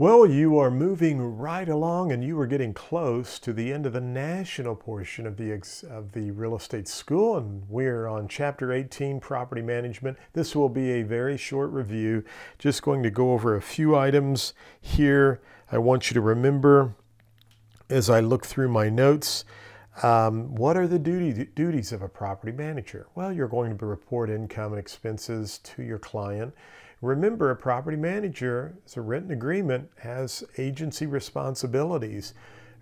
Well, you are moving right along and you are getting close to the end of the national portion of the, of the real estate school, and we're on chapter 18 property management. This will be a very short review, just going to go over a few items here. I want you to remember as I look through my notes. Um, what are the duty, duties of a property manager? Well, you're going to report income and expenses to your client. Remember, a property manager, as a written agreement, has agency responsibilities.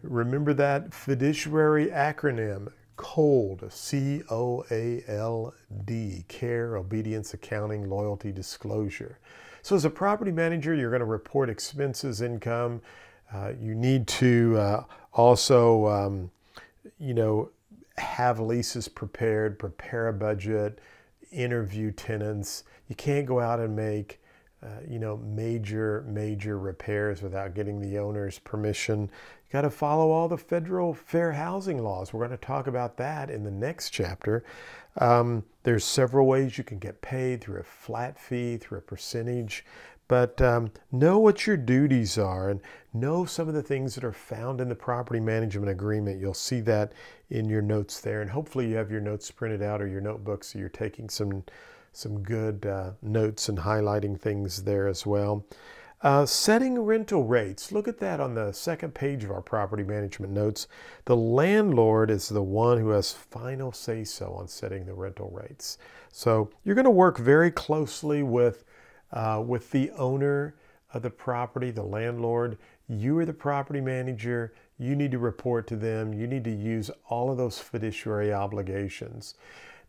Remember that fiduciary acronym, COALD, C O A L D, care, obedience, accounting, loyalty, disclosure. So, as a property manager, you're going to report expenses, income. Uh, you need to uh, also, um, you know, have leases prepared, prepare a budget, interview tenants. You can't go out and make uh, you know, major, major repairs without getting the owner's permission. You got to follow all the federal fair housing laws. We're going to talk about that in the next chapter. Um, there's several ways you can get paid through a flat fee, through a percentage, but um, know what your duties are and know some of the things that are found in the property management agreement. You'll see that in your notes there, and hopefully you have your notes printed out or your notebooks so you're taking some some good uh, notes and highlighting things there as well. Uh, setting rental rates. Look at that on the second page of our property management notes. The landlord is the one who has final say so on setting the rental rates. So you're going to work very closely with, uh, with the owner of the property, the landlord. You are the property manager. You need to report to them. You need to use all of those fiduciary obligations.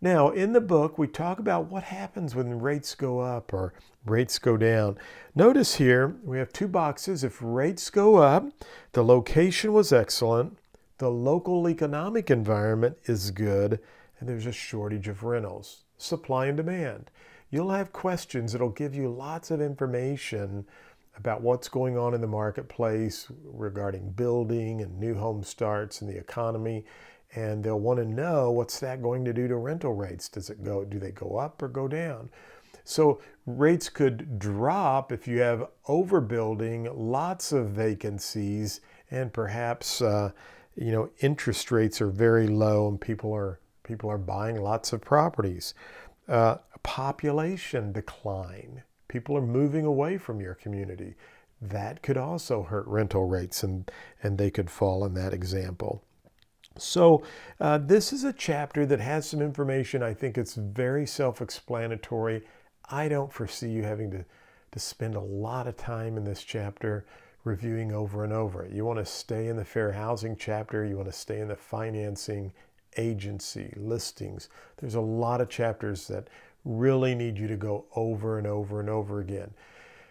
Now, in the book, we talk about what happens when rates go up or rates go down. Notice here we have two boxes. If rates go up, the location was excellent, the local economic environment is good, and there's a shortage of rentals. Supply and demand. You'll have questions that'll give you lots of information about what's going on in the marketplace regarding building and new home starts and the economy and they'll want to know what's that going to do to rental rates. Does it go do they go up or go down? So rates could drop if you have overbuilding lots of vacancies and perhaps uh, you know interest rates are very low and people are people are buying lots of properties uh, population decline people are moving away from your community that could also hurt rental rates and and they could fall in that example so, uh, this is a chapter that has some information. I think it's very self explanatory. I don't foresee you having to, to spend a lot of time in this chapter reviewing over and over. You want to stay in the fair housing chapter, you want to stay in the financing, agency, listings. There's a lot of chapters that really need you to go over and over and over again.